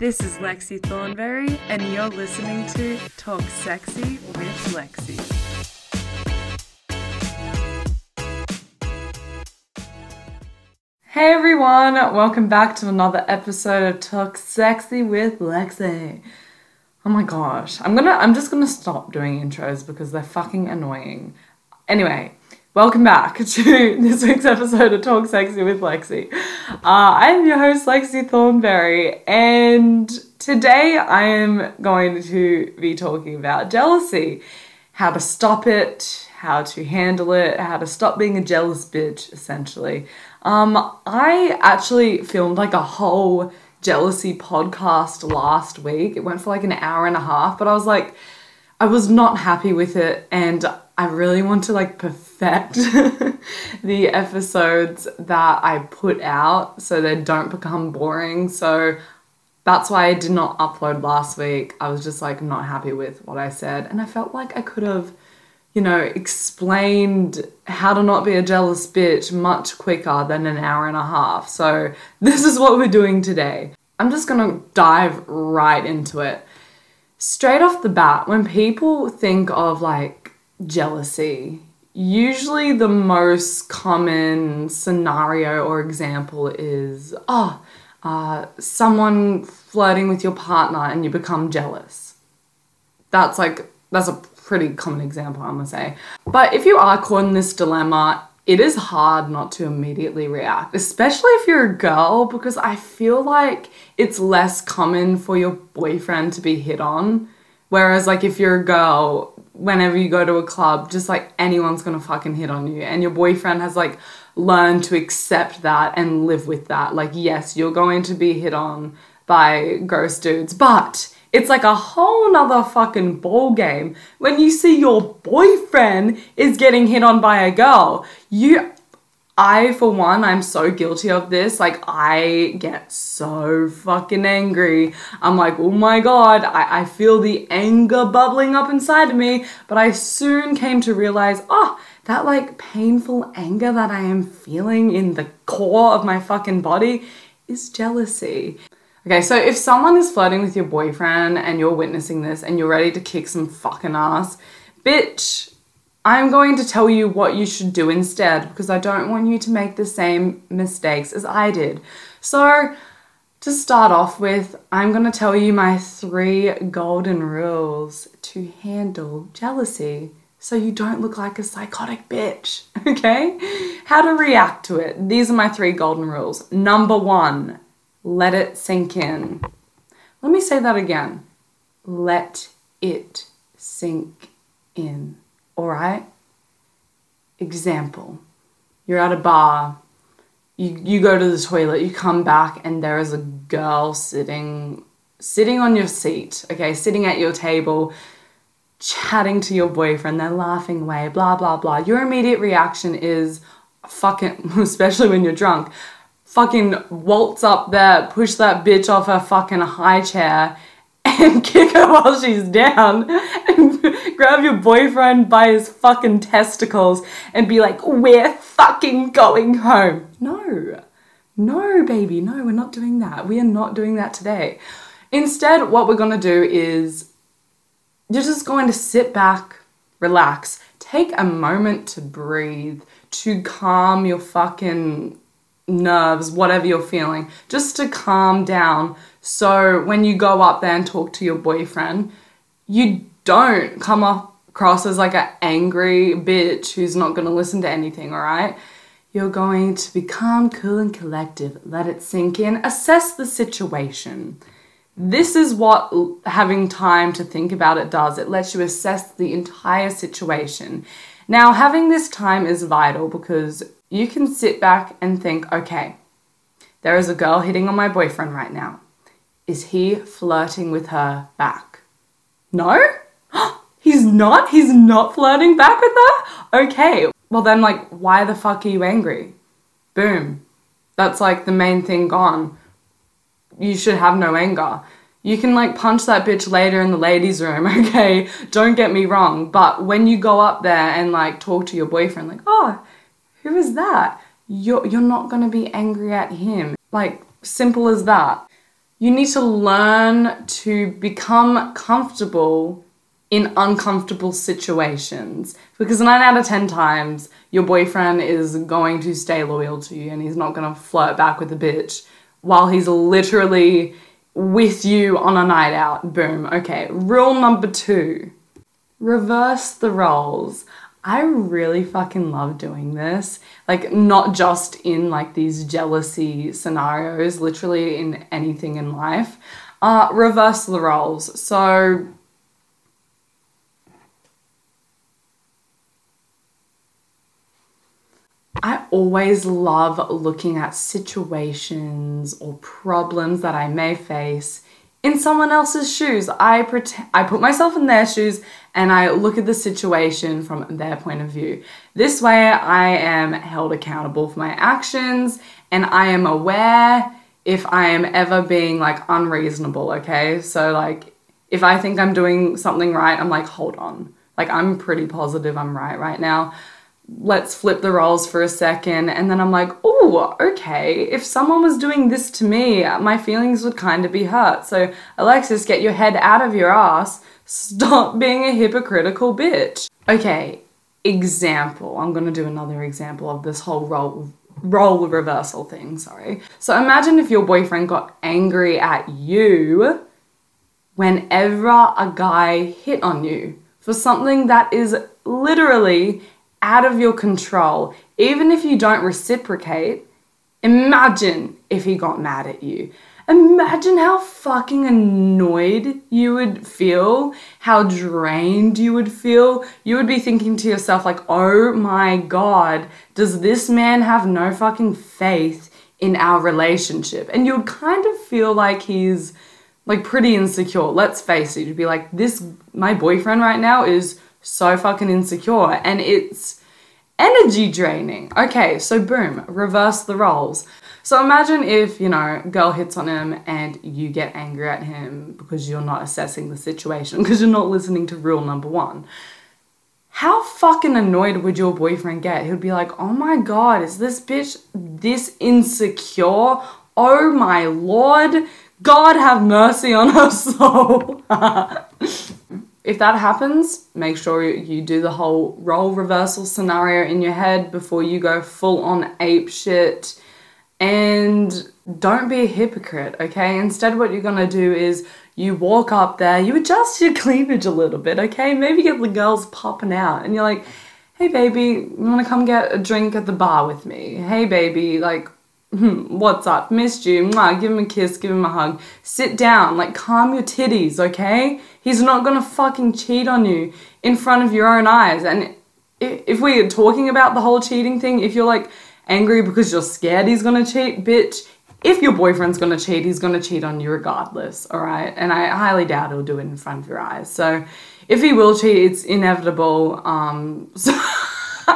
This is Lexy Thornberry, and you're listening to Talk Sexy with Lexy. Hey everyone, welcome back to another episode of Talk Sexy with Lexy. Oh my gosh, I'm gonna, I'm just gonna stop doing intros because they're fucking annoying. Anyway, welcome back to this week's episode of Talk Sexy with Lexy. Uh, I'm your host, Lexy Thornberry, and today I am going to be talking about jealousy, how to stop it, how to handle it, how to stop being a jealous bitch, essentially. Um, I actually filmed like a whole jealousy podcast last week. It went for like an hour and a half, but I was like, I was not happy with it, and I really want to like perfect the episodes that I put out so they don't become boring. So that's why I did not upload last week. I was just like not happy with what I said, and I felt like I could have you know, explained how to not be a jealous bitch much quicker than an hour and a half. So, this is what we're doing today. I'm just gonna dive right into it. Straight off the bat, when people think of like jealousy, usually the most common scenario or example is oh, uh, someone flirting with your partner and you become jealous. That's like, that's a pretty common example, I'm gonna say. But if you are caught in this dilemma, it is hard not to immediately react, especially if you're a girl, because I feel like it's less common for your boyfriend to be hit on. Whereas, like, if you're a girl, whenever you go to a club, just like anyone's gonna fucking hit on you, and your boyfriend has like learned to accept that and live with that. Like, yes, you're going to be hit on by gross dudes, but it's like a whole nother fucking ball game when you see your boyfriend is getting hit on by a girl. You I, for one, I'm so guilty of this. Like, I get so fucking angry. I'm like, oh my god, I, I feel the anger bubbling up inside of me. But I soon came to realize, oh, that like painful anger that I am feeling in the core of my fucking body is jealousy. Okay, so if someone is flirting with your boyfriend and you're witnessing this and you're ready to kick some fucking ass, bitch, I'm going to tell you what you should do instead because I don't want you to make the same mistakes as I did. So, to start off with, I'm going to tell you my three golden rules to handle jealousy so you don't look like a psychotic bitch, okay? How to react to it. These are my three golden rules. Number one, let it sink in. Let me say that again. Let it sink in. All right? Example you're at a bar, you, you go to the toilet, you come back, and there is a girl sitting sitting on your seat, okay, sitting at your table, chatting to your boyfriend, they're laughing away, blah blah blah. Your immediate reaction is fucking especially when you're drunk fucking waltz up there, push that bitch off her fucking high chair, and kick her while she's down, and grab your boyfriend by his fucking testicles and be like, we're fucking going home. No. No, baby, no, we're not doing that. We are not doing that today. Instead, what we're gonna do is you're just going to sit back, relax, take a moment to breathe, to calm your fucking nerves, whatever you're feeling, just to calm down. So when you go up there and talk to your boyfriend, you don't come across as like an angry bitch who's not going to listen to anything, all right? You're going to be calm, cool, and collective. Let it sink in. Assess the situation. This is what having time to think about it does. It lets you assess the entire situation. Now, having this time is vital because you can sit back and think, okay, there is a girl hitting on my boyfriend right now. Is he flirting with her back? No? He's not? He's not flirting back with her? Okay. Well, then, like, why the fuck are you angry? Boom. That's like the main thing gone. You should have no anger. You can like punch that bitch later in the ladies' room, okay? Don't get me wrong. But when you go up there and like talk to your boyfriend, like, oh, who is that? You're, you're not going to be angry at him. Like, simple as that. you need to learn to become comfortable in uncomfortable situations because nine out of ten times your boyfriend is going to stay loyal to you and he's not going to flirt back with a bitch while he's literally with you on a night out. Boom. Okay, rule number two reverse the roles. I really fucking love doing this. Like, not just in like these jealousy scenarios, literally in anything in life. Uh, reverse the roles. So, I always love looking at situations or problems that I may face in someone else's shoes. I pretend I put myself in their shoes and I look at the situation from their point of view. This way I am held accountable for my actions and I am aware if I am ever being like unreasonable, okay? So like if I think I'm doing something right, I'm like, hold on. Like I'm pretty positive I'm right right now let's flip the roles for a second. And then I'm like, oh, okay, if someone was doing this to me, my feelings would kind of be hurt. So, Alexis, get your head out of your ass. Stop being a hypocritical bitch. Okay, example. I'm gonna do another example of this whole role role reversal thing, sorry. So imagine if your boyfriend got angry at you whenever a guy hit on you for something that is literally out of your control, even if you don't reciprocate, imagine if he got mad at you. Imagine how fucking annoyed you would feel, how drained you would feel. You would be thinking to yourself, like, oh my god, does this man have no fucking faith in our relationship? And you would kind of feel like he's like pretty insecure. Let's face it, you'd be like, this, my boyfriend right now is so fucking insecure and it's energy draining. Okay, so boom, reverse the roles. So imagine if, you know, girl hits on him and you get angry at him because you're not assessing the situation, because you're not listening to rule number one. How fucking annoyed would your boyfriend get? He'd be like, oh my god, is this bitch this insecure? Oh my lord, God have mercy on her soul. if that happens, make sure you do the whole role reversal scenario in your head before you go full on ape shit. And don't be a hypocrite, okay? Instead, what you're gonna do is you walk up there, you adjust your cleavage a little bit, okay? Maybe get the girls popping out, and you're like, hey baby, you wanna come get a drink at the bar with me? Hey baby, like, what's up? Missed you. Mwah, give him a kiss, give him a hug. Sit down, like, calm your titties, okay? He's not gonna fucking cheat on you in front of your own eyes. And if we are talking about the whole cheating thing, if you're like angry because you're scared he's gonna cheat, bitch, if your boyfriend's gonna cheat, he's gonna cheat on you regardless, alright? And I highly doubt he'll do it in front of your eyes. So if he will cheat, it's inevitable. Um, so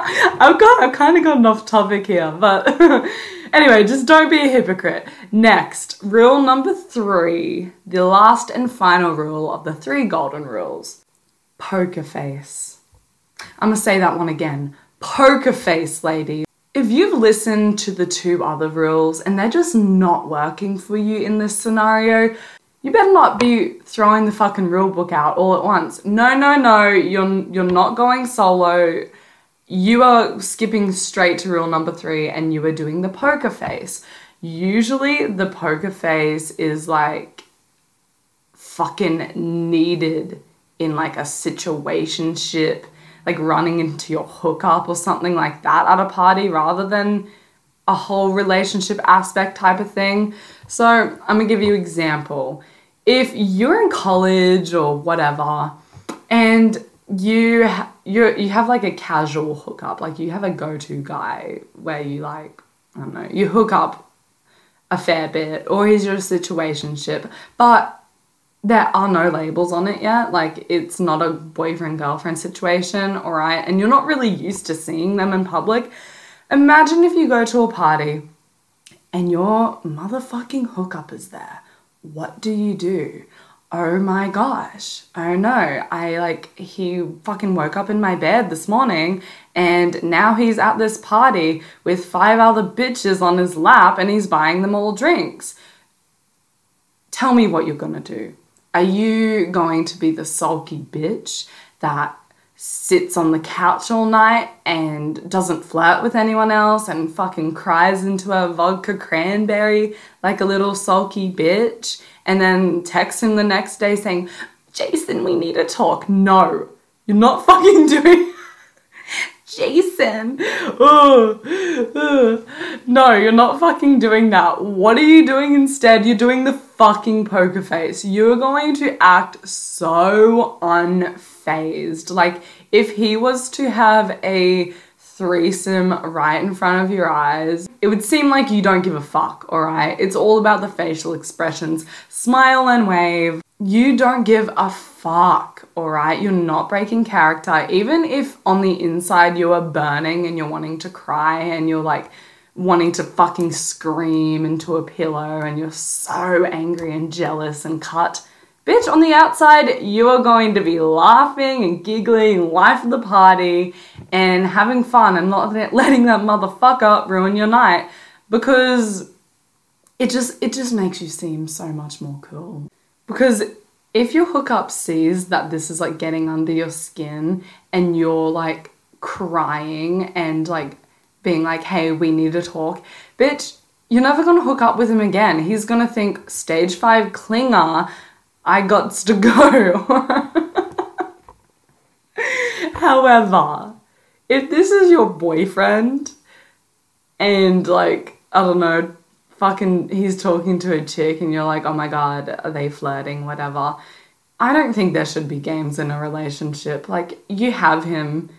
I've got, I've kind of gotten off topic here, but anyway, just don't be a hypocrite. Next, rule number three, the last and final rule of the three golden rules poker face. I'm gonna say that one again. Poker face, lady. If you've listened to the two other rules and they're just not working for you in this scenario, you better not be throwing the fucking rule book out all at once. No, no, no, you're you're not going solo you are skipping straight to rule number three and you are doing the poker face. Usually, the poker face is like fucking needed in like a situationship, like running into your hookup or something like that at a party rather than a whole relationship aspect type of thing. So, I'm gonna give you an example. If you're in college or whatever, and you you you have like a casual hookup, like you have a go-to guy where you like I don't know, you hook up a fair bit, or he's your situationship, but there are no labels on it yet. Like it's not a boyfriend girlfriend situation, all right, and you're not really used to seeing them in public. Imagine if you go to a party and your motherfucking hookup is there. What do you do? Oh my gosh, oh no, I like, he fucking woke up in my bed this morning and now he's at this party with five other bitches on his lap and he's buying them all drinks. tell me what you're gonna do. Are you going to be the sulky bitch that sits on the couch all night and doesn't flirt with anyone else and fucking cries into a vodka cranberry like a little sulky bitch and then texts him the next day saying, Jason, we need to talk. No, you're not fucking doing Jason. Oh, oh. No, you're not fucking doing that. What are you doing instead? You're doing the fucking poker face. You're going to act so unfazed. Like, if he was to have a threesome right in front of your eyes, it would seem like you don't give a fuck, alright? It's all about the facial expressions. Smile and wave. You don't give a fuck, alright? You're not breaking character. Even if on the inside you are burning and you're wanting to cry and you're like wanting to fucking scream into a pillow and you're so angry and jealous and cut. Bitch, on the outside, you are going to be laughing and giggling, life of the party, and having fun and not letting that motherfucker ruin your night because it just it just makes you seem so much more cool. Because if your hookup sees that this is like getting under your skin and you're like crying and like being like, hey, we need to talk, bitch, you're never gonna hook up with him again. He's gonna think stage five clinger I got to go. However, if this is your boyfriend and like, I don't know, fucking he's talking to a chick and you're like, oh my god, are they flirting, whatever. I don't think there should be games in a relationship. Like, you have him.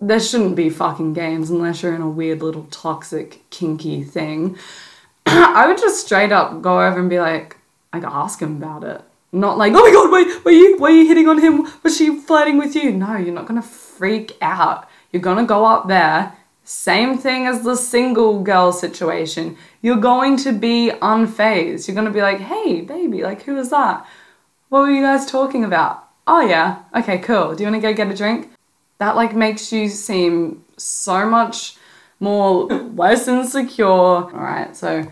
There shouldn't be fucking games unless you're in a weird little toxic, kinky thing. I would just straight up go over and be like, like ask him about it. Not like, oh my god, wait, were you were you hitting on him? Was she flirting with you? No, you're not gonna freak out. You're gonna go up there. Same thing as the single girl situation. You're going to be unfazed. You're gonna be like, hey, baby, like who was that? What were you guys talking about? Oh yeah, okay, cool. Do you wanna go get a drink? That like makes you seem so much more less insecure. Alright, so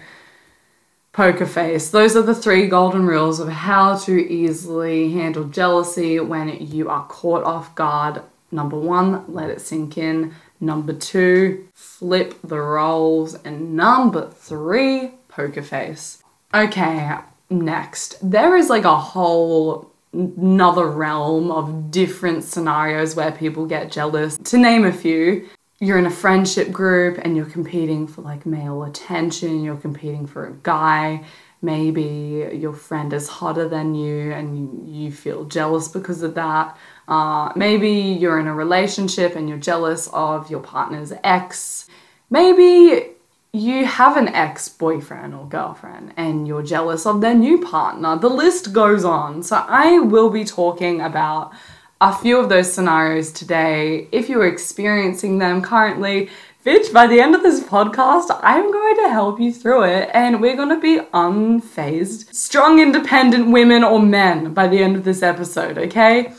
poker face. Those are the three golden rules of how to easily handle jealousy when you are caught off guard. Number one, let it sink in. Number two, flip the roles. And number three, poker face. Okay, next. There is like a whole another realm of different scenarios where people get jealous. To name a few, you're in a friendship group and you're competing for like male attention, you're competing for a guy, maybe your friend is hotter than you and you, feel jealous because of that. Uh, maybe you're in a relationship and you're jealous of your partner's ex. Maybe you have an ex boyfriend or girlfriend and you're jealous of their new partner. The list goes on. So, I will be talking about a few of those scenarios today. If you're experiencing them currently, bitch, by the end of this podcast, I'm going to help you through it and we're going to be unfazed, strong, independent women or men by the end of this episode, okay?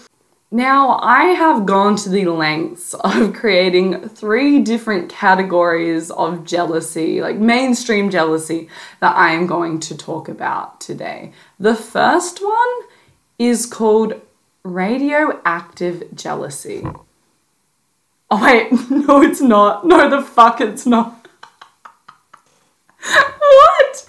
Now, I have gone to the lengths of creating three different categories of jealousy, like mainstream jealousy, that I am going to talk about today. The first one is called radioactive jealousy. Oh, wait, no, it's not. No, the fuck, it's not. what?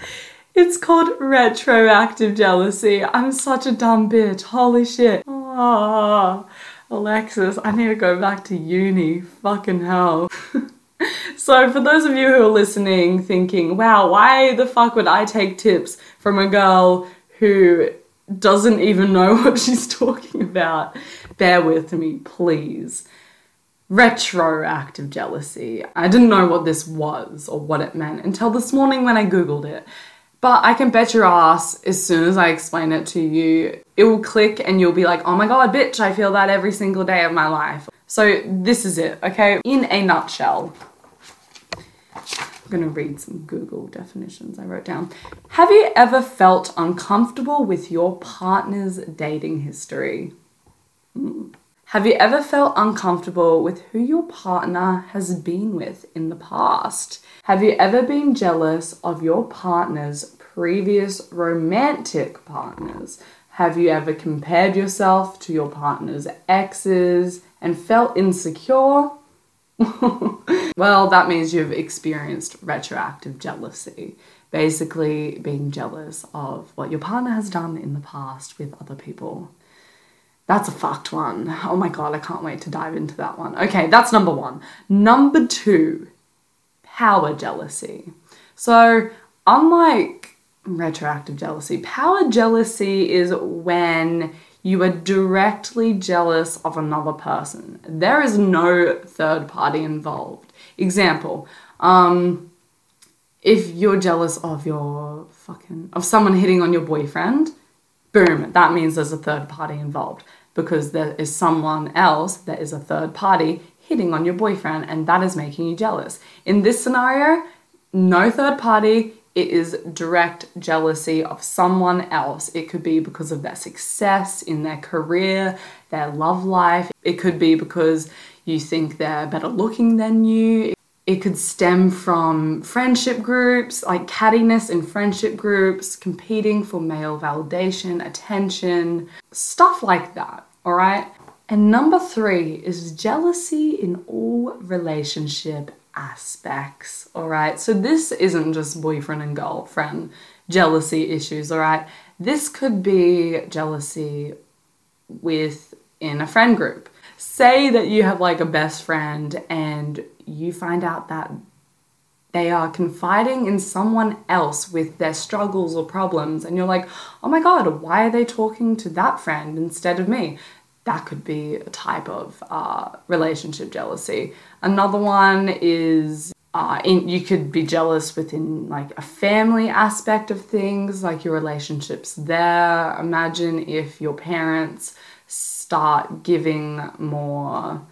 It's called retroactive jealousy. I'm such a dumb bitch. Holy shit. Oh, Alexis, I need to go back to uni. Fucking hell. so, for those of you who are listening, thinking, wow, why the fuck would I take tips from a girl who doesn't even know what she's talking about. Bear with me, please. Retroactive jealousy. I didn't know what this was or what it meant until this morning when I googled it. But I can bet your ass as soon as I explain it to you, it will click and you'll be like, oh my god, bitch, I feel that every single day of my life. So, this is it, okay? In a nutshell, I'm going to read some Google definitions I wrote down. Have you ever felt uncomfortable with your partner's dating history? Mm. Have you ever felt uncomfortable with who your partner has been with in the past? Have you ever been jealous of your partner's previous romantic partners? Have you ever compared yourself to your partner's exes and felt insecure? well, that means you've experienced retroactive jealousy. Basically, being jealous of what your partner has done in the past with other people. That's a fucked one. Oh my god, I can't wait to dive into that one. Okay, that's number one. Number two, power jealousy. So, unlike retroactive jealousy, power jealousy is when you are directly jealous of another person. There is no third party involved. Example, um, if you're jealous of your fucking of someone hitting on your boyfriend, boom, that means there's a third party involved because there is someone else that is a third party hitting on your boyfriend and that is making you jealous. In this scenario, no third party, it is direct jealousy of someone else. It could be because of their success in their career, their love life. It could be because you think they're better looking than you. It could stem from friendship groups, like cattiness in friendship groups, competing for male validation, attention, stuff like that, all right? And number three is jealousy in all relationship aspects, all right? So this isn't just boyfriend and girlfriend jealousy issues, all right? This could be jealousy within a friend group. Say that you have like a best friend and you find out that they are confiding in someone else with their struggles or problems, and you're like, oh my god, why are they talking to that friend instead of me? That could be a type of uh, relationship jealousy. Another one is uh, in, you could be jealous within like a family aspect of things, like your relationships there. Imagine if your parents start giving more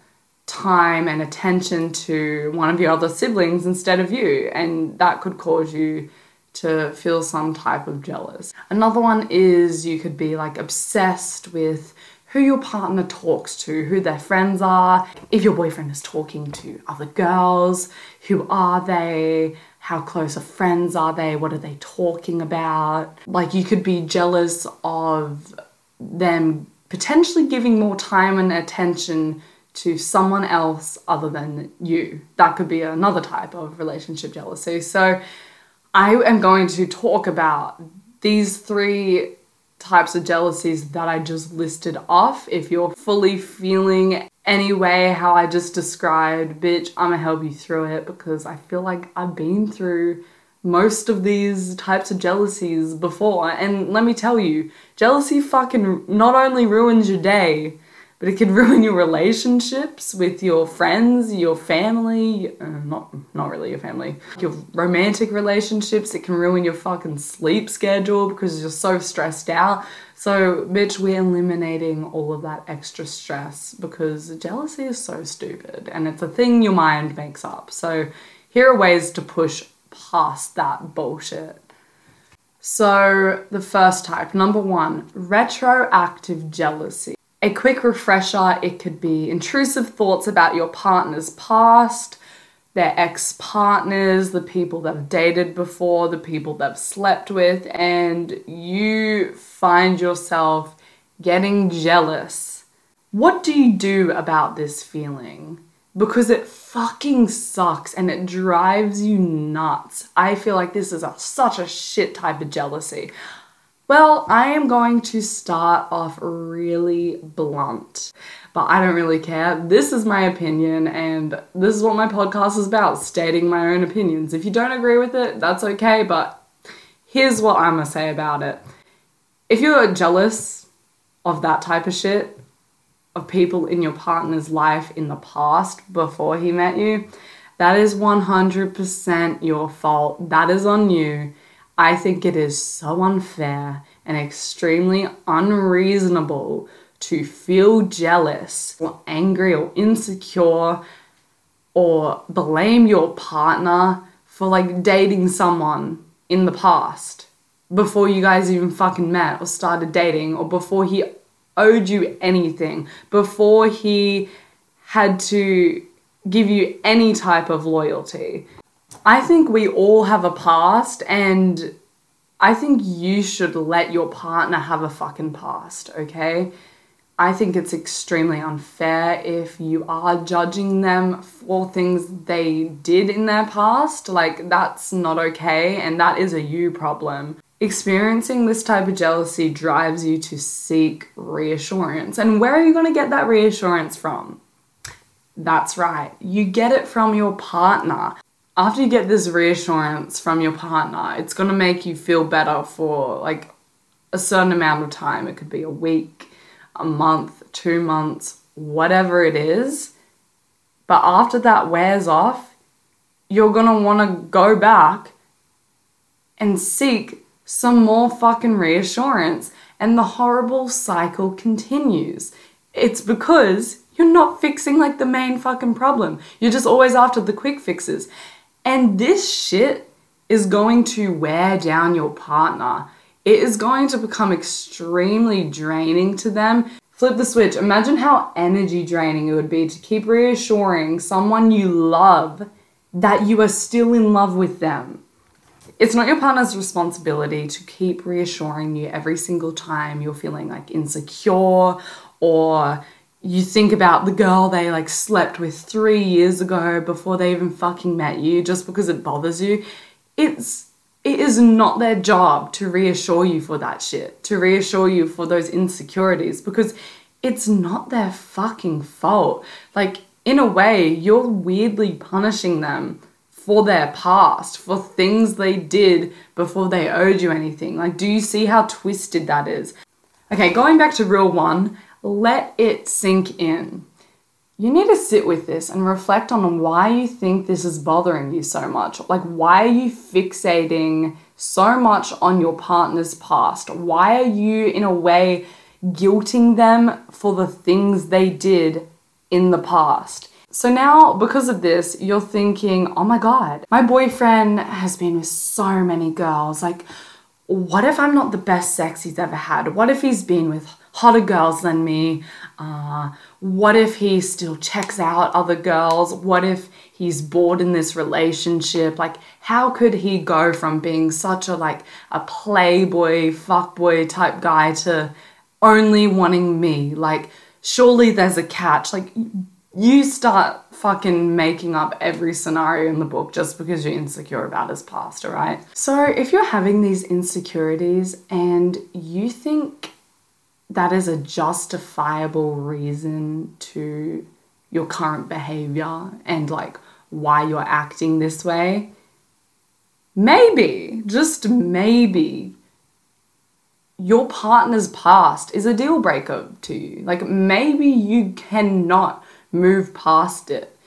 time and attention to one of your other siblings instead of you, and that could cause you to feel some type of jealous. Another one is you could be like obsessed with who your partner talks to, who their friends are, if your boyfriend is talking to other girls, who are they, how close of friends are they, what are they talking about. Like you could be jealous of them potentially giving more time and attention to someone else other than you. That could be another type of relationship jealousy. So I am going to talk about these three types of jealousies that I just listed off. If you're fully feeling any way how I just described, bitch, I'm gonna help you through it because I feel like I've been through most of these types of jealousies before. And let me tell you, jealousy fucking not only ruins your day, but it can ruin your relationships with your friends, your family, uh, not not really your family, your romantic relationships. It can ruin your fucking sleep schedule because you're so stressed out. So, bitch, we're eliminating all of that extra stress because jealousy is so stupid and it's a thing your mind makes up. So, here are ways to push past that bullshit. So, the first type, number one, retroactive jealousy. A quick refresher it could be intrusive thoughts about your partner's past, their ex partners, the people they've dated before, the people they've slept with, and you find yourself getting jealous. What do you do about this feeling? Because it fucking sucks and it drives you nuts. I feel like this is a, such a shit type of jealousy. Well, I am going to start off really blunt, but I don't really care. This is my opinion, and this is what my podcast is about stating my own opinions. If you don't agree with it, that's okay, but here's what I'm gonna say about it. If you're jealous of that type of shit, of people in your partner's life in the past before he met you, that is 100% your fault. That is on you I think it is so unfair and extremely unreasonable to feel jealous or angry or insecure or blame your partner for like dating someone in the past before you guys even fucking met or started dating or before he owed you anything, before he had to give you any type of loyalty. I think we all have a past, and I think you should let your partner have a fucking past, okay? I think it's extremely unfair if you are judging them for things they did in their past. Like, that's not okay, and that is a you problem. Experiencing this type of jealousy drives you to seek reassurance. And where are you going to get that reassurance from? That's right, you get it from your partner. After you get this reassurance from your partner, it's going to make you feel better for like a certain amount of time. It could be a week, a month, two months, whatever it is. But after that wears off, you're gonna wanna go back and seek some more fucking reassurance, and the horrible cycle continues. It's because you're not fixing like the main fucking problem. You're just always after the quick fixes. And this shit is going to wear down your partner it is going to become extremely draining to them. Flip the switch. Imagine how energy draining it would be to keep reassuring someone you love that you are still in love with them. It's not your partner's responsibility to keep reassuring you every single time you're feeling like insecure or you think about the girl they like slept with three years ago before they even fucking met you just because it bothers you. It's it is not their job to reassure you for that shit, to reassure you for those insecurities, because it's not their fucking fault. Like, in a way, you're weirdly punishing them for their past, for things they did before they owed you anything. Like, do you see how twisted that is? Okay, going back to rule one, let it sink in you need to sit with this and reflect on why you think this is bothering you so much. Like, why are you fixating so much on your partner's past? Why are you, in a way, guilting them for the things they did in the past? So now, because of this, you're thinking, oh my god, my boyfriend has been with so many girls. Like, what if I'm not the best sex he's ever had? What if he's been with hotter girls than me? Uh, what if he still checks out other girls? What if he's bored in this relationship? Like, how could he go from being such a like a playboy, fuckboy type guy to only wanting me? Like, surely there's a catch. Like, you start fucking making up every scenario in the book just because you're insecure about his past, alright? So, if you're having these insecurities and you think that is a justifiable reason to your current behavior and like why you're acting this way, maybe, just maybe, your partner's past is a deal breaker to you. Like maybe you cannot move past it.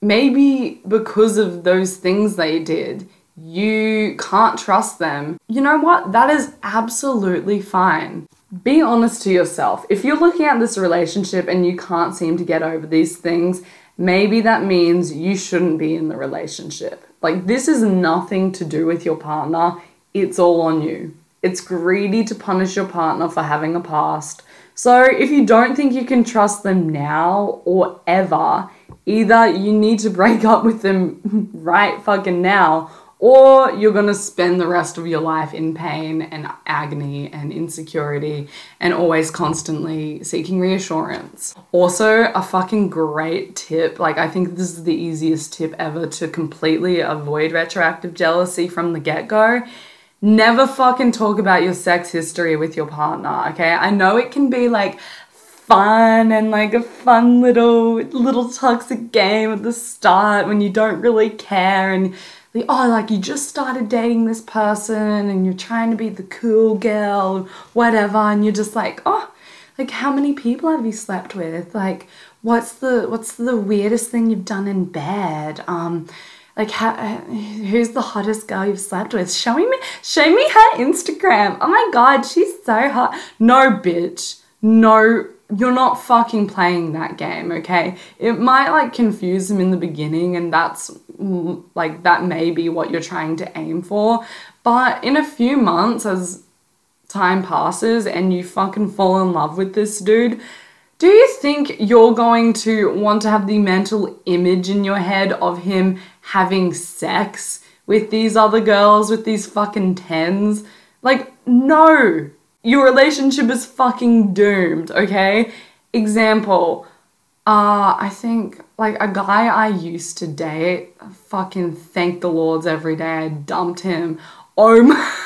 Maybe because of those things they did, you can't trust them. You know what? That is absolutely fine be honest to yourself. If you're looking at this relationship and you can't seem to get over these things, maybe that means you shouldn't be in the relationship. Like, this is nothing to do with your partner, it's all on you. It's greedy to punish your partner for having a past. So, if you don't think you can trust them now or ever, either you need to break up with them right fucking now or you're going to spend the rest of your life in pain and agony and insecurity and always constantly seeking reassurance. Also, a fucking great tip like, I think this is the easiest tip ever to completely avoid retroactive jealousy from the get go. Never fucking talk about your sex history with your partner, okay? I know it can be like fun and like a fun little little toxic game at the start when you don't really care and the oh like you just started dating this person and you're trying to be the cool girl whatever. And you're just like oh like how many people have you slept with? Like what's the what's the weirdest thing you've done in bed? Um like how, who's the hottest girl you've slept with? Show me show me her instagram. Oh my god she's so hot. No bitch. No you're not fucking playing that game, okay? It might like confuse them in the beginning, and that's like that may be what you're trying to aim for. But in a few months, as time passes and you fucking fall in love with this dude, do you think you're going to want to have the mental image in your head of him having sex with these other girls, with these fucking tens. Like, no! Your relationship is fucking doomed, okay? Example, uh, I think like a guy I used to date, fucking thank the Lords every day I dumped him. Oh my.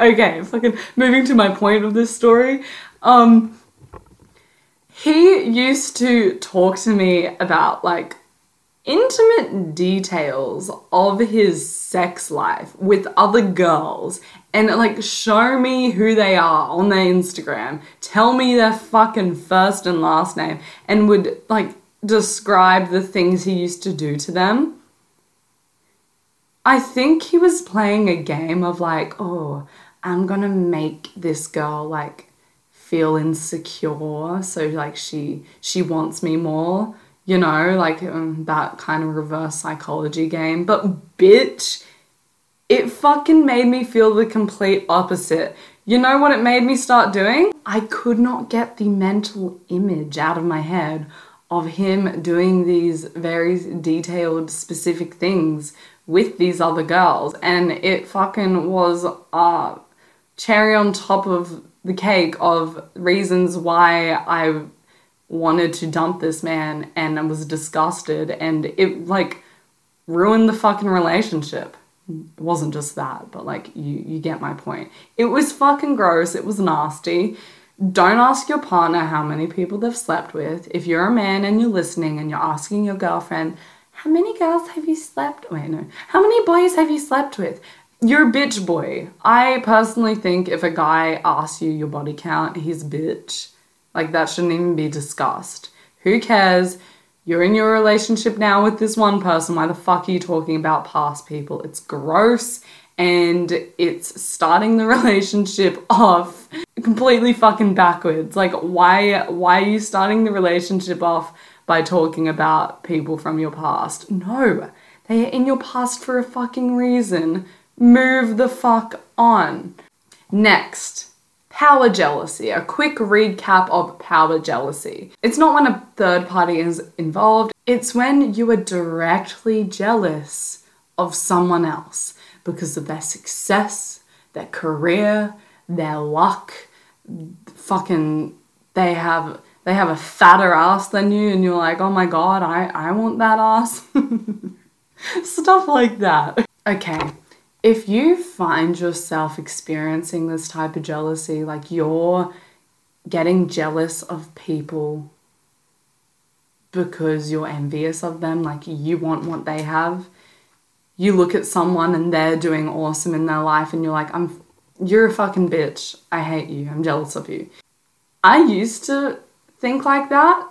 okay, fucking moving to my point of this story. Um, he used to talk to me about like intimate details of his sex life with other girls and like show me who they are on their Instagram, tell me their fucking first and last name, and would like describe the things he used to do to them. I think he was playing a game of like, oh, I'm gonna make this girl like feel insecure, so like she she wants me more, you know, like um, that kind of reverse psychology game. But bitch, it fucking made me feel the complete opposite. You know what it made me start doing? I could not get the mental image out of my head of him doing these very detailed, specific things with these other girls. And it fucking was a cherry on top of the cake of reasons why I wanted to dump this man and I was disgusted and it like ruined the fucking relationship. It wasn't just that, but like you you get my point. It was fucking gross, it was nasty. Don't ask your partner how many people they've slept with. If you're a man and you're listening and you're asking your girlfriend, how many girls have you slept wait no. How many boys have you slept with? You're a bitch boy. I personally think if a guy asks you your body count he's a bitch. Like that shouldn't even be discussed. Who cares you're in your relationship now with this one person why the fuck are you talking about past people it's gross and it's starting the relationship off completely fucking backwards like why why are you starting the relationship off by talking about people from your past. No, they are in your past for a fucking reason. Move the fuck on. Next, power jealousy. A quick recap of power jealousy. It's not when a third party is involved, it's when you are directly jealous of someone else because of their success, their career, their luck. Fucking, they have they have a fatter ass than you and you're like, oh my god, I, I want that ass. Stuff like that. Okay, if you find yourself experiencing this type of jealousy, like you're getting jealous of people because you're envious of them, like you want what they have, you look at someone and they're doing awesome in their life and you're like, I'm you're a fucking bitch. I hate you. I'm jealous of you. I used to think like that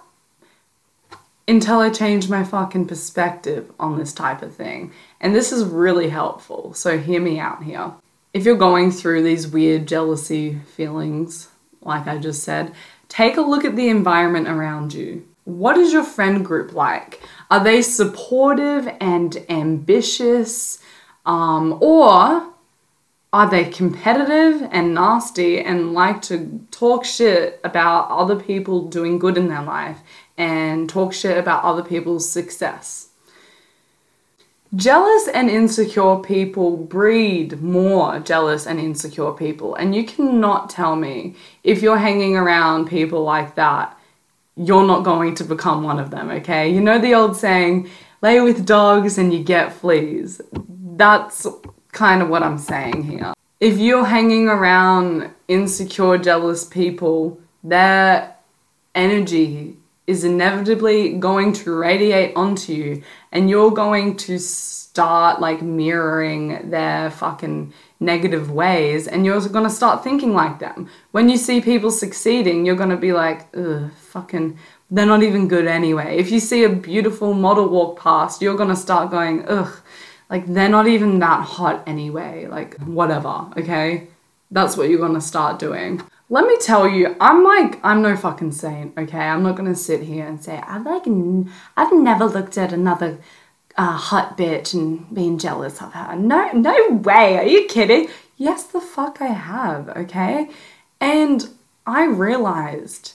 until I changed my fucking perspective on this type of thing. And this is really helpful. So hear me out here. If you're going through these weird jealousy feelings, like I just said, take a look at the environment around you. What is your friend group like? Are they supportive and ambitious? Um, or are they competitive and nasty and like to talk shit about other people doing good in their life and talk shit about other people's success? Jealous and insecure people breed more jealous and insecure people, and you cannot tell me if you're hanging around people like that, you're not going to become one of them, okay? You know the old saying, lay with dogs and you get fleas. That's kind of what I'm saying here. If you're hanging around insecure, jealous people, their energy is inevitably going to radiate onto you and you're going to start like mirroring their fucking negative ways and you're going to start thinking like them. When you see people succeeding, you're going to be like, ugh, fucking, they're not even good anyway. If you see a beautiful model walk past, you're going to start going, ugh, like they're not even that hot anyway. Like whatever, okay? That's what you're gonna start doing. Let me tell you, I'm like, I'm no fucking saint, okay? I'm not gonna sit here and say, I've like, n- I've never looked at another uh, hot bitch and been jealous of her. No, no way. Are you kidding? Yes, the fuck I have, okay? And I realized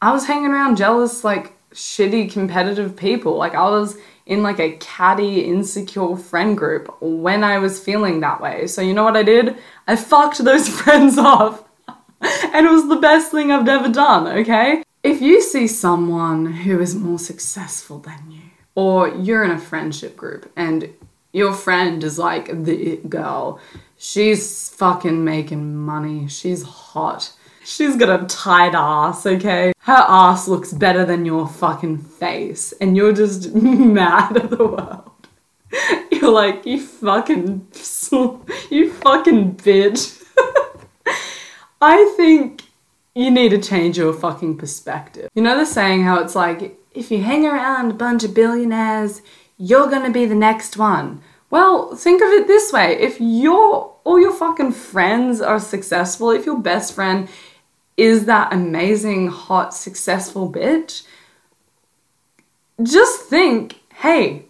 I was hanging around jealous, like, shitty competitive people. Like I was in like a catty, insecure friend group when I was feeling that way. So you know what I did? I fucked those friends off. and it was the best thing I've ever done, okay? If you see someone who is more successful than you, or you're in a friendship group and your friend is like the girl, she's fucking making money, she's hot, she's got a tight ass, okay? Her ass looks better than your fucking face, and you're just mad at the world. You're like, you fucking, you fucking bitch. I think you need to change your fucking perspective. You know the saying how it's like, if you hang around a bunch of billionaires, you're gonna be the next one. Well, think of it this way if your all your fucking friends are successful, if your best friend is that amazing, hot, successful bitch, just think hey,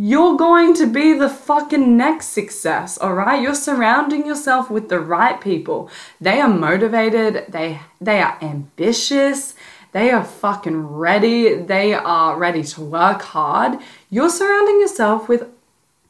you're going to be the fucking next success, all right? You're surrounding yourself with the right people. They are motivated, they they are ambitious, they are fucking ready, they are ready to work hard. You're surrounding yourself with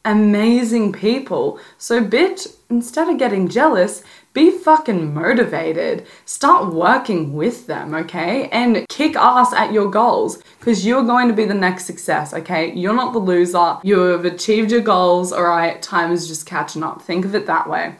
amazing people. So bitch, instead of getting jealous, be fucking motivated. Start working with them, okay? And kick ass at your goals because you're going to be the next success, okay? You're not the loser. You have achieved your goals, all right? Time is just catching up. Think of it that way.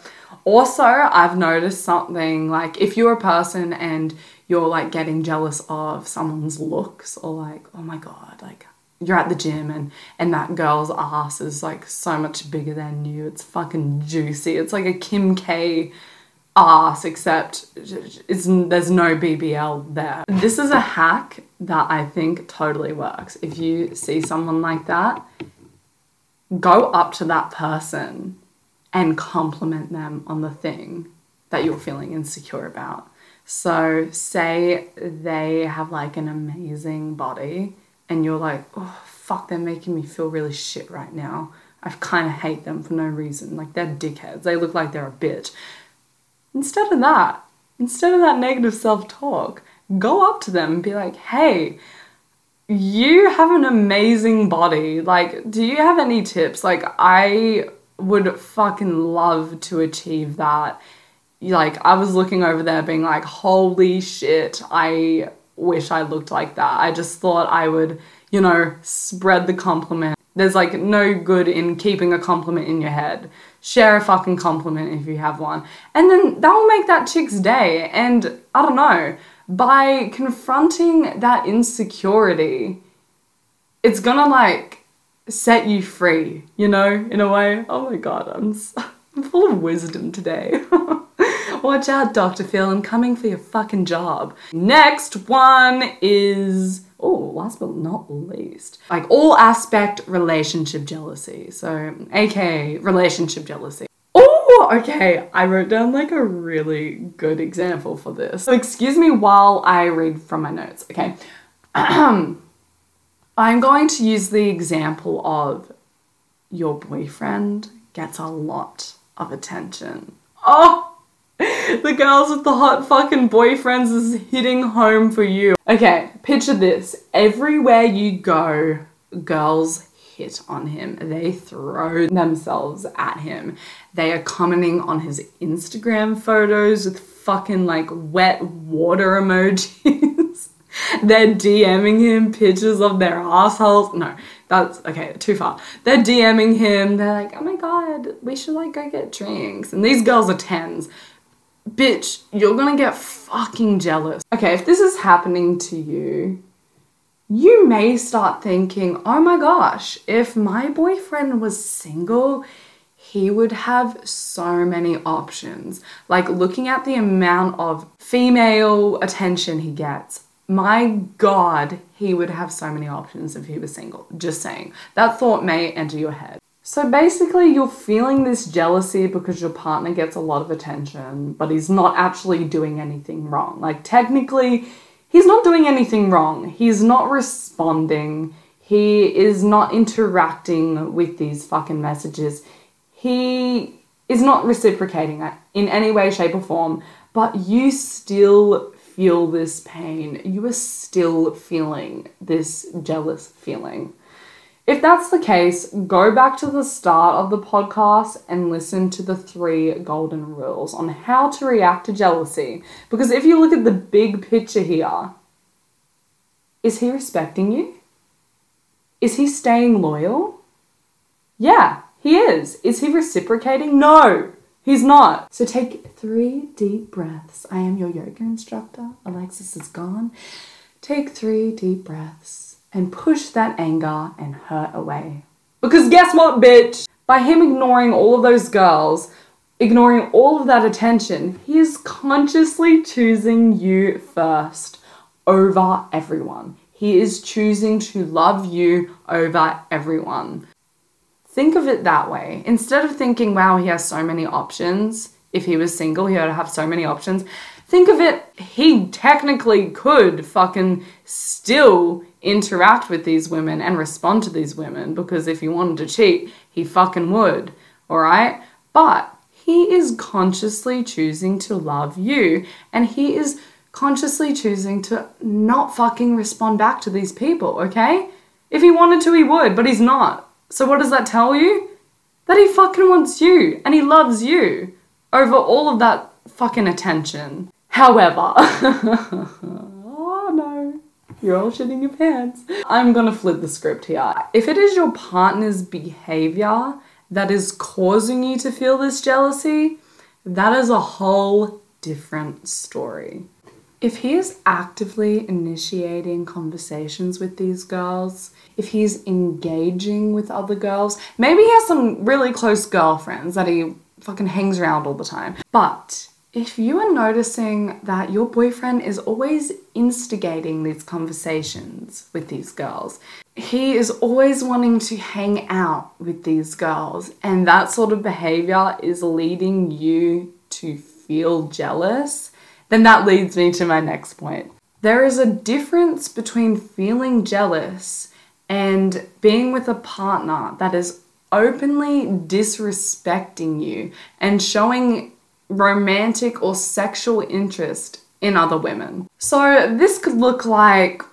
Also, I've noticed something like if you're a person and you're like getting jealous of someone's looks or like, oh my god, like you're at the gym and and that girl's ass is like so much bigger than you. It's fucking juicy. It's like a Kim K ass, except it's, there's no BBL there. This is a hack that I think totally works. If you see someone like that, go up to that person and compliment them on the thing that you're feeling insecure about. So, say they have like an amazing body, and you're like, oh, fuck, they're making me feel really shit right now. I kind of hate them for no reason. Like, they're dickheads. They look like they're a bitch. Instead of that, instead of that negative self talk, go up to them and be like, hey, you have an amazing body. Like, do you have any tips? Like, I would fucking love to achieve that. Like, I was looking over there being like, holy shit, I wish I looked like that. I just thought I would, you know, spread the compliment. There's like no good in keeping a compliment in your head share a fucking compliment if you have one. And then that will make that chick's day. And I don't know, by confronting that insecurity, it's gonna like set you free, you know, in a way. Oh my god, I'm, I'm full of wisdom today. Watch out, Dr. Phil, I'm coming for your fucking job. Next one is oh, last but not least, like all aspect relationship jealousy. So, aka relationship jealousy. Oh, okay. I wrote down like a really good example for this. So, excuse me while I read from my notes, okay? I'm going to use the example of your boyfriend gets a lot of attention. Oh, the girls with the hot fucking boyfriends is hitting home for you. Okay, picture this. Everywhere you go, girls hit on him. They throw themselves at him. They are commenting on his Instagram photos with fucking like wet water emojis. They're DMing him pictures of their assholes. No, that's okay, too far. They're DMing him. They're like, oh my god, we should like go get drinks. And these girls are tens bitch, you're gonna get fucking jealous. Okay, if this is happening to you, you may start thinking, oh my gosh, if my boyfriend was single, he would have so many options. Like looking at the amount of female attention he gets, my god, he would have so many options if he was single. Just saying. That thought may enter your head. So basically, you're feeling this jealousy because your partner gets a lot of attention, but he's not actually doing anything wrong. Like, technically, he's not doing anything wrong. He's not responding. He is not interacting with these fucking messages. He is not reciprocating in any way, shape, or form, but you still feel this pain. You are still feeling this jealous feeling. If that's the case, go back to the start of the podcast and listen to the three golden rules on how to react to jealousy. Because if you look at the big picture here, is he respecting you? Is he staying loyal? Yeah, he is. Is he reciprocating? No, he's not. So take three deep breaths. I am your yoga instructor. Alexis is gone. Take three deep breaths and push that anger and hurt away. Because guess what, bitch? By him ignoring all of those girls, ignoring all of that attention, he is consciously choosing you first over everyone. He is choosing to love you over everyone. Think of it that way. Instead of thinking, wow, he has so many options, if he was single, he would have so many options. Think of it, he technically could fucking still interact with these women and respond to these women because if he wanted to cheat, he fucking would, alright? But he is consciously choosing to love you and he is consciously choosing to not fucking respond back to these people, okay? If he wanted to, he would, but he's not. So what does that tell you? That he fucking wants you and he loves you over all of that fucking attention. However, you're all shitting your pants. I'm gonna flip the script here. If it is your partner's behavior that is causing you to feel this jealousy, that is a whole different story if he is actively initiating conversations with these girls, if he's engaging with other girls, maybe he has some really close girlfriends that he fucking hangs around all the time. But if you are noticing that your boyfriend is always instigating these conversations with these girls, he is always wanting to hang out with these girls, and that sort of behavior is leading you to feel jealous then that leads me to my next point. There is a difference between feeling jealous and being with a partner that is openly disrespecting you and showing romantic or sexual interest in other women. So, this could look like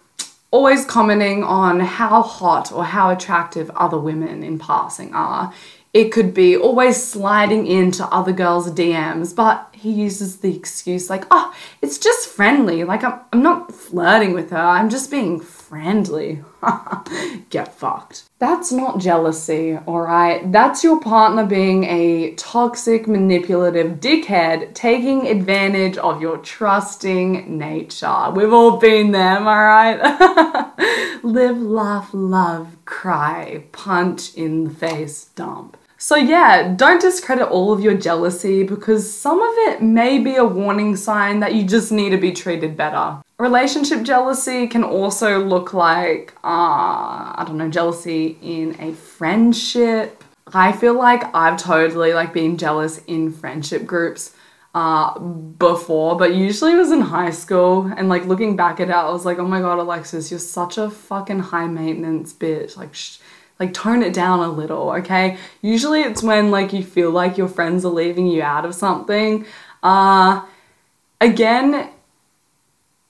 always commenting on how hot or how attractive other women in passing are. It could be always sliding into other girls' DMs, but he uses the excuse like, oh, it's just friendly. Like, I'm, I'm not flirting with her, I'm just being friendly. Get fucked. That's not jealousy, alright? That's your partner being a toxic, manipulative dickhead taking advantage of your trusting nature. We've all been them, alright? Live, laugh, love, cry, punch in the face, dump. So, yeah, don't discredit all of your jealousy because some of it may be a warning sign that you just need to be treated better. Relationship jealousy can also look like, uh, I don't know, jealousy in a friendship. I feel like I've totally like been jealous in friendship groups uh, before, but usually it was in high school. And like looking back at it, I was like, oh my god, Alexis, you're such a fucking high maintenance bitch. Like, sh- like tone it down a little, okay? Usually it's when like you feel like your friends are leaving you out of something. Uh again,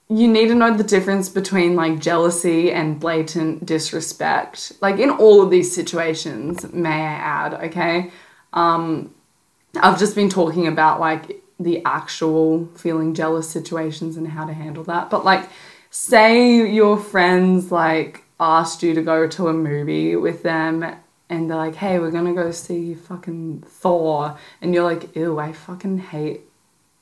you need to know the difference between like jealousy and blatant disrespect. Like in all of these situations, may I add, okay? Um I've just been talking about like the actual feeling jealous situations and how to handle that. But like say your friends like asked you to go to a movie with them and they're like, hey, we're gonna go see fucking Thor, and you're like, ew, I fucking hate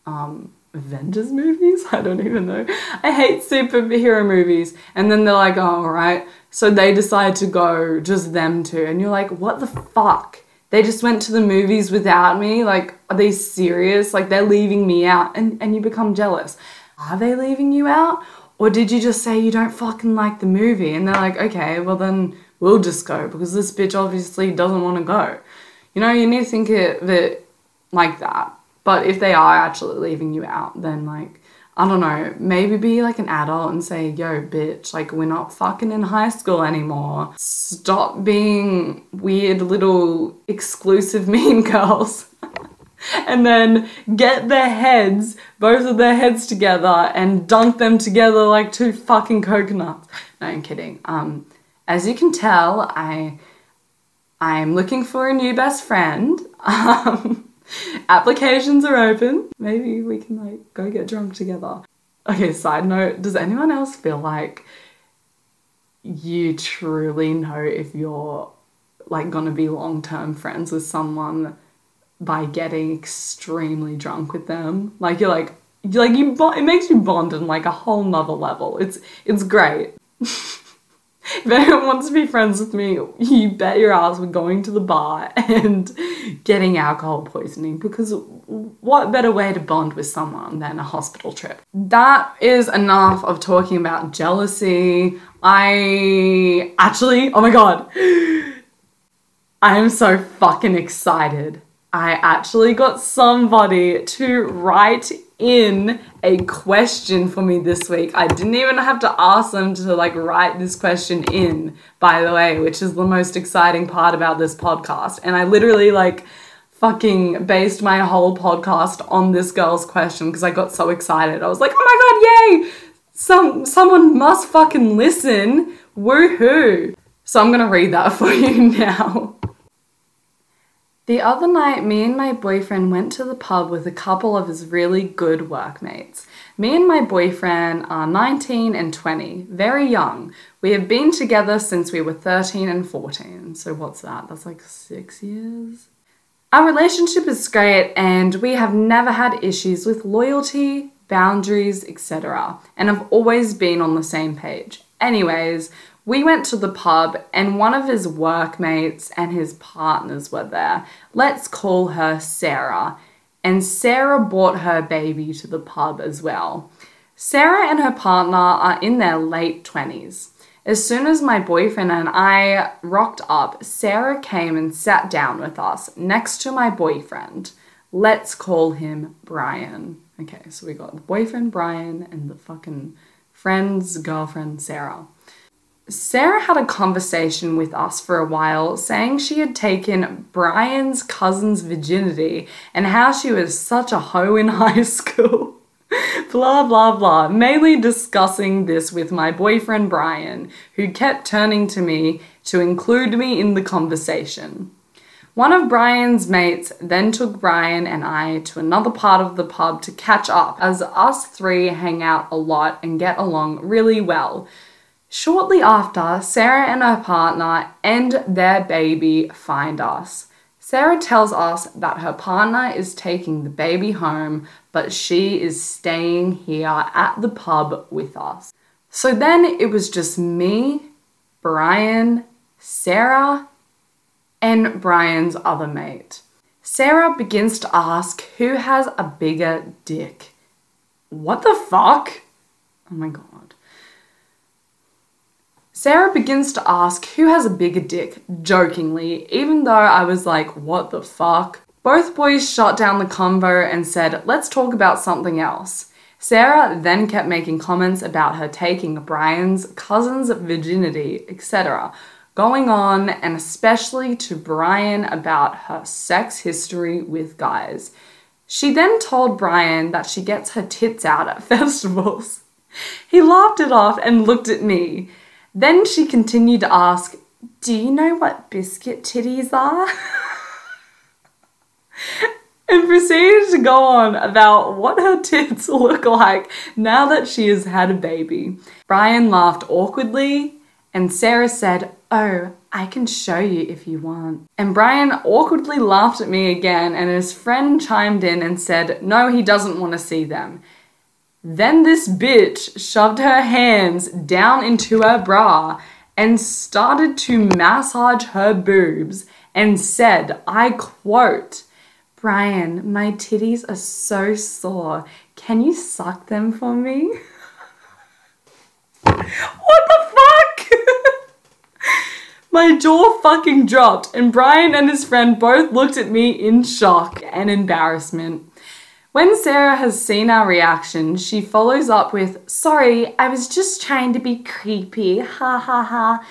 um, Avengers movies. I don't even know. I hate superhero movies. And then they're like, oh, alright. So they decide to go, just them two. And you're like, what the fuck? They just went to the movies without me? Like, are they serious? Like, they're leaving me out. And, and you become jealous. Are they leaving you out? Or did you just say you don't fucking like the movie? And they're like, okay, well then we'll just go because this bitch obviously doesn't want to go. You know, you need to think of it like that. But if they are actually leaving you out, then like, I don't know, maybe be like an adult and say, yo, bitch, like we're not fucking in high school anymore. Stop being weird little exclusive mean girls. and then get their heads, both of their heads together, and dunk them together like two fucking coconuts. No, I'm kidding. Um, as you can tell, I I'm looking for a new best friend. Um, applications are open. Maybe we can like go get drunk together. Okay, side note, does anyone else feel like you truly know if you're like gonna be long term friends with someone by getting extremely drunk with them? Like you're like you like you it makes you bond on like a whole nother level. It's it's great. if anyone wants to be friends with me, you bet your ass we're going to the bar and getting alcohol poisoning because what better way to bond with someone than a hospital trip? That is enough of talking about jealousy. I actually, oh my god, I am so fucking excited. I actually got somebody to write in a question for me this week. I didn't even have to ask them to like write this question in, by the way, which is the most exciting part about this podcast. And I literally like fucking based my whole podcast on this girl's question because I got so excited. I was like, "Oh my god, yay! Some someone must fucking listen. Woohoo!" So I'm going to read that for you now. The other night, me and my boyfriend went to the pub with a couple of his really good workmates. Me and my boyfriend are 19 and 20, very young. We have been together since we were 13 and 14. So, what's that? That's like six years? Our relationship is great, and we have never had issues with loyalty, boundaries, etc., and have always been on the same page. Anyways, we went to the pub and one of his workmates and his partners were there. Let's call her Sarah. And Sarah brought her baby to the pub as well. Sarah and her partner are in their late 20s. As soon as my boyfriend and I rocked up, Sarah came and sat down with us next to my boyfriend. Let's call him Brian. Okay, so we got the boyfriend Brian and the fucking friend's girlfriend Sarah. Sarah had a conversation with us for a while saying she had taken Brian's cousin's virginity and how she was such a hoe in high school. blah, blah, blah. Mainly discussing this with my boyfriend Brian, who kept turning to me to include me in the conversation. One of Brian's mates then took Brian and I to another part of the pub to catch up, as us three hang out a lot and get along really well. Shortly after, Sarah and her partner and their baby find us. Sarah tells us that her partner is taking the baby home, but she is staying here at the pub with us. So then it was just me, Brian, Sarah, and Brian's other mate. Sarah begins to ask who has a bigger dick. What the fuck? Oh my god. Sarah begins to ask who has a bigger dick, jokingly, even though I was like, what the fuck? Both boys shut down the convo and said, let's talk about something else. Sarah then kept making comments about her taking Brian's cousin's virginity, etc., going on and especially to Brian about her sex history with guys. She then told Brian that she gets her tits out at festivals. He laughed it off and looked at me. Then she continued to ask, Do you know what biscuit titties are? and proceeded to go on about what her tits look like now that she has had a baby. Brian laughed awkwardly, and Sarah said, Oh, I can show you if you want. And Brian awkwardly laughed at me again, and his friend chimed in and said, No, he doesn't want to see them. Then this bitch shoved her hands down into her bra and started to massage her boobs and said, I quote, Brian, my titties are so sore. Can you suck them for me? what the fuck? my jaw fucking dropped, and Brian and his friend both looked at me in shock and embarrassment. When Sarah has seen our reaction, she follows up with, Sorry, I was just trying to be creepy. Ha ha ha.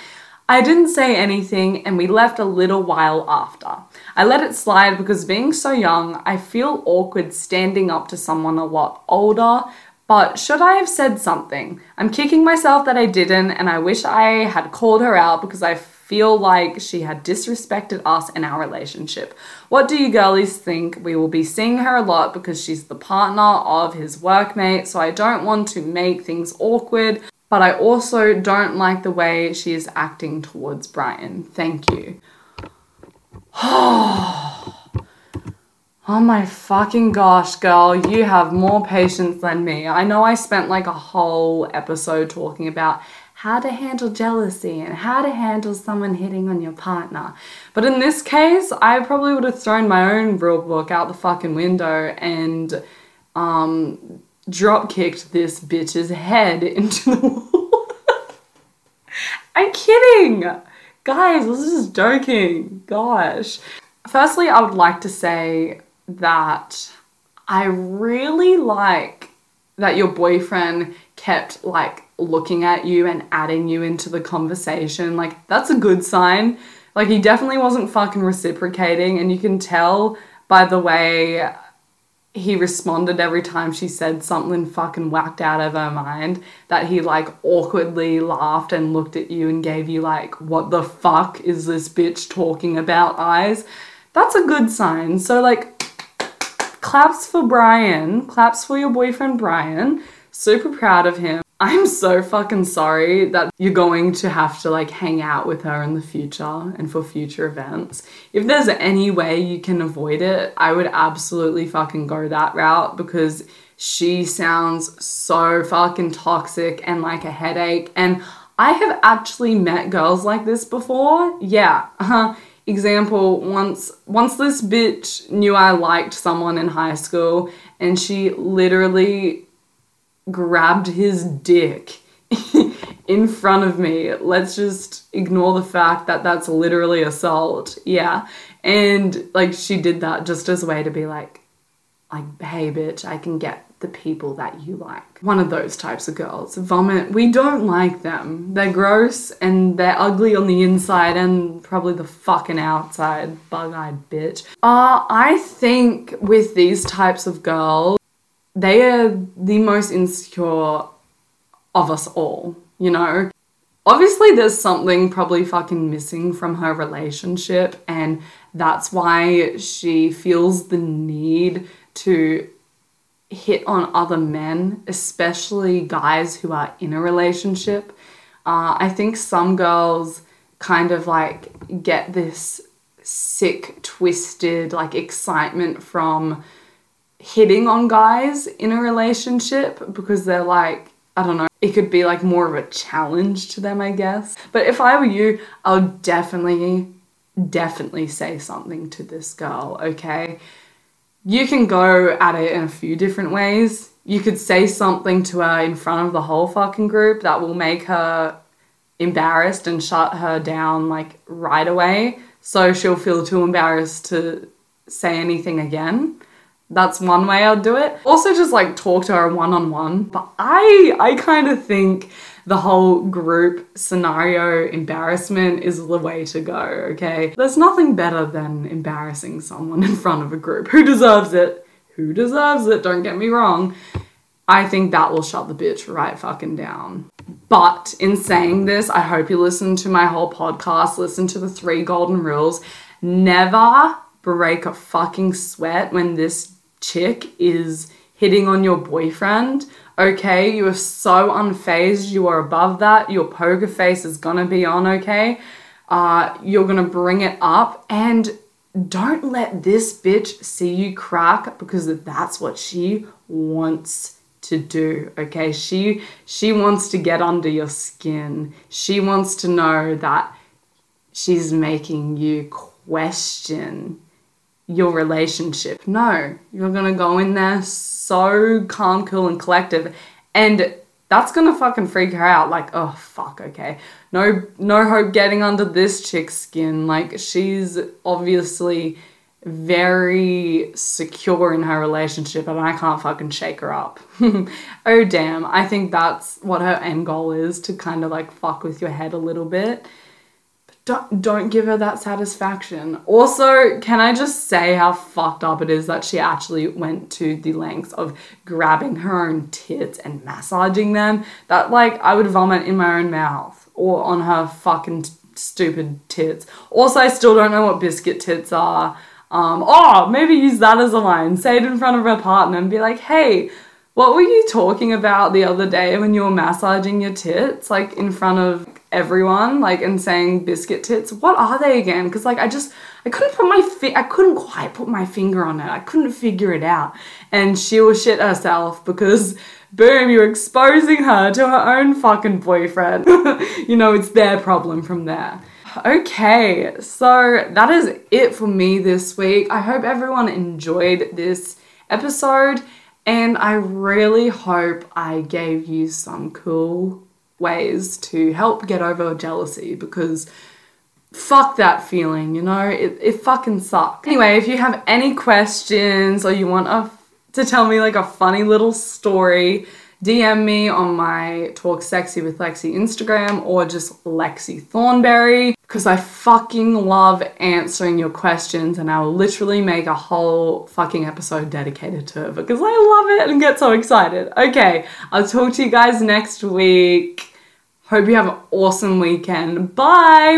I didn't say anything and we left a little while after. I let it slide because being so young, I feel awkward standing up to someone a lot older. But should I have said something? I'm kicking myself that I didn't, and I wish I had called her out because I feel like she had disrespected us and our relationship. What do you girlies think? We will be seeing her a lot because she's the partner of his workmate, so I don't want to make things awkward, but I also don't like the way she is acting towards Brian. Thank you. Oh my fucking gosh, girl, you have more patience than me. I know I spent like a whole episode talking about how to handle jealousy and how to handle someone hitting on your partner. But in this case, I probably would have thrown my own rule book out the fucking window and um, drop kicked this bitch's head into the wall. I'm kidding! Guys, this is joking. Gosh. Firstly, I would like to say that I really like that your boyfriend kept like looking at you and adding you into the conversation. Like, that's a good sign. Like, he definitely wasn't fucking reciprocating, and you can tell by the way he responded every time she said something fucking whacked out of her mind that he like awkwardly laughed and looked at you and gave you like what the fuck is this bitch talking about eyes that's a good sign so like claps for Brian, claps for your boyfriend Brian. Super proud of him. I'm so fucking sorry that you're going to have to like hang out with her in the future and for future events. If there's any way you can avoid it, I would absolutely fucking go that route because she sounds so fucking toxic and like a headache. And I have actually met girls like this before. Yeah. Uh-huh example once once this bitch knew i liked someone in high school and she literally grabbed his dick in front of me let's just ignore the fact that that's literally assault yeah and like she did that just as a way to be like like hey bitch i can get the people that you like. One of those types of girls. Vomit, we don't like them. They're gross and they're ugly on the inside and probably the fucking outside. Bug eyed bitch. Uh, I think with these types of girls, they are the most insecure of us all, you know? Obviously, there's something probably fucking missing from her relationship, and that's why she feels the need to hit on other men, especially guys who are in a relationship. Uh, I think some girls kind of like get this sick, twisted like excitement from hitting on guys in a relationship because they're like, I don't know, it could be like more of a challenge to them, I guess. But if I were you, I would definitely, definitely say something to this girl, okay? you can go at it in a few different ways. You could say something to her in front of the whole fucking group that will make her embarrassed and shut her down like right away. So she'll feel too embarrassed to say anything again. That's one way I'd do it. Also just like talk to her one on one. But I I kind of think the whole group scenario embarrassment is the way to go, okay? There's nothing better than embarrassing someone in front of a group. Who deserves it? Who deserves it? Don't get me wrong. I think that will shut the bitch right fucking down. But in saying this, I hope you listen to my whole podcast, listen to the three golden rules. Never break a fucking sweat when this chick is hitting on your boyfriend okay? You are so unfazed, you are above that. Your poker face is gonna be on, okay? Uh, you're gonna bring it up and don't let this bitch see you crack because that's what she wants to do okay she she wants to get under your skin she wants to know that she's making you question your relationship. No, you're gonna go in there so calm, cool, and collective, and that's gonna fucking freak her out. Like, oh fuck, okay, no, no hope getting under this chick's skin. Like, she's obviously very secure in her relationship, and I can't fucking shake her up. oh damn, I think that's what her end goal is to kind of like fuck with your head a little bit. Don't don't give her that satisfaction. Also, can I just say how fucked up it is that she actually went to the lengths of grabbing her own tits and massaging them? That like I would vomit in my own mouth or on her fucking stupid tits. Also, I still don't know what biscuit tits are. Um, oh, maybe use that as a line. Say it in front of her partner and be like, hey, what were you talking about the other day when you were massaging your tits, like in front of everyone, like and saying biscuit tits? What are they again? Because like I just I couldn't put my fi- I couldn't quite put my finger on it. I couldn't figure it out, and she will shit herself because boom, you're exposing her to her own fucking boyfriend. you know, it's their problem from there. Okay, so that is it for me this week. I hope everyone enjoyed this episode and I really hope I gave you some cool ways to help get over jealousy because fuck that feeling, you know? It, it fucking sucks. Anyway, if you have any questions or you want a, to tell me like a funny little story, DM me on my Talk Sexy with Lexy Instagram or just Lexy Thornberry because I fucking love answering your questions and I'll literally make a whole fucking episode dedicated to it because I love it and get so excited. Okay, I'll talk to you guys next week. Hope you have an awesome weekend. Bye!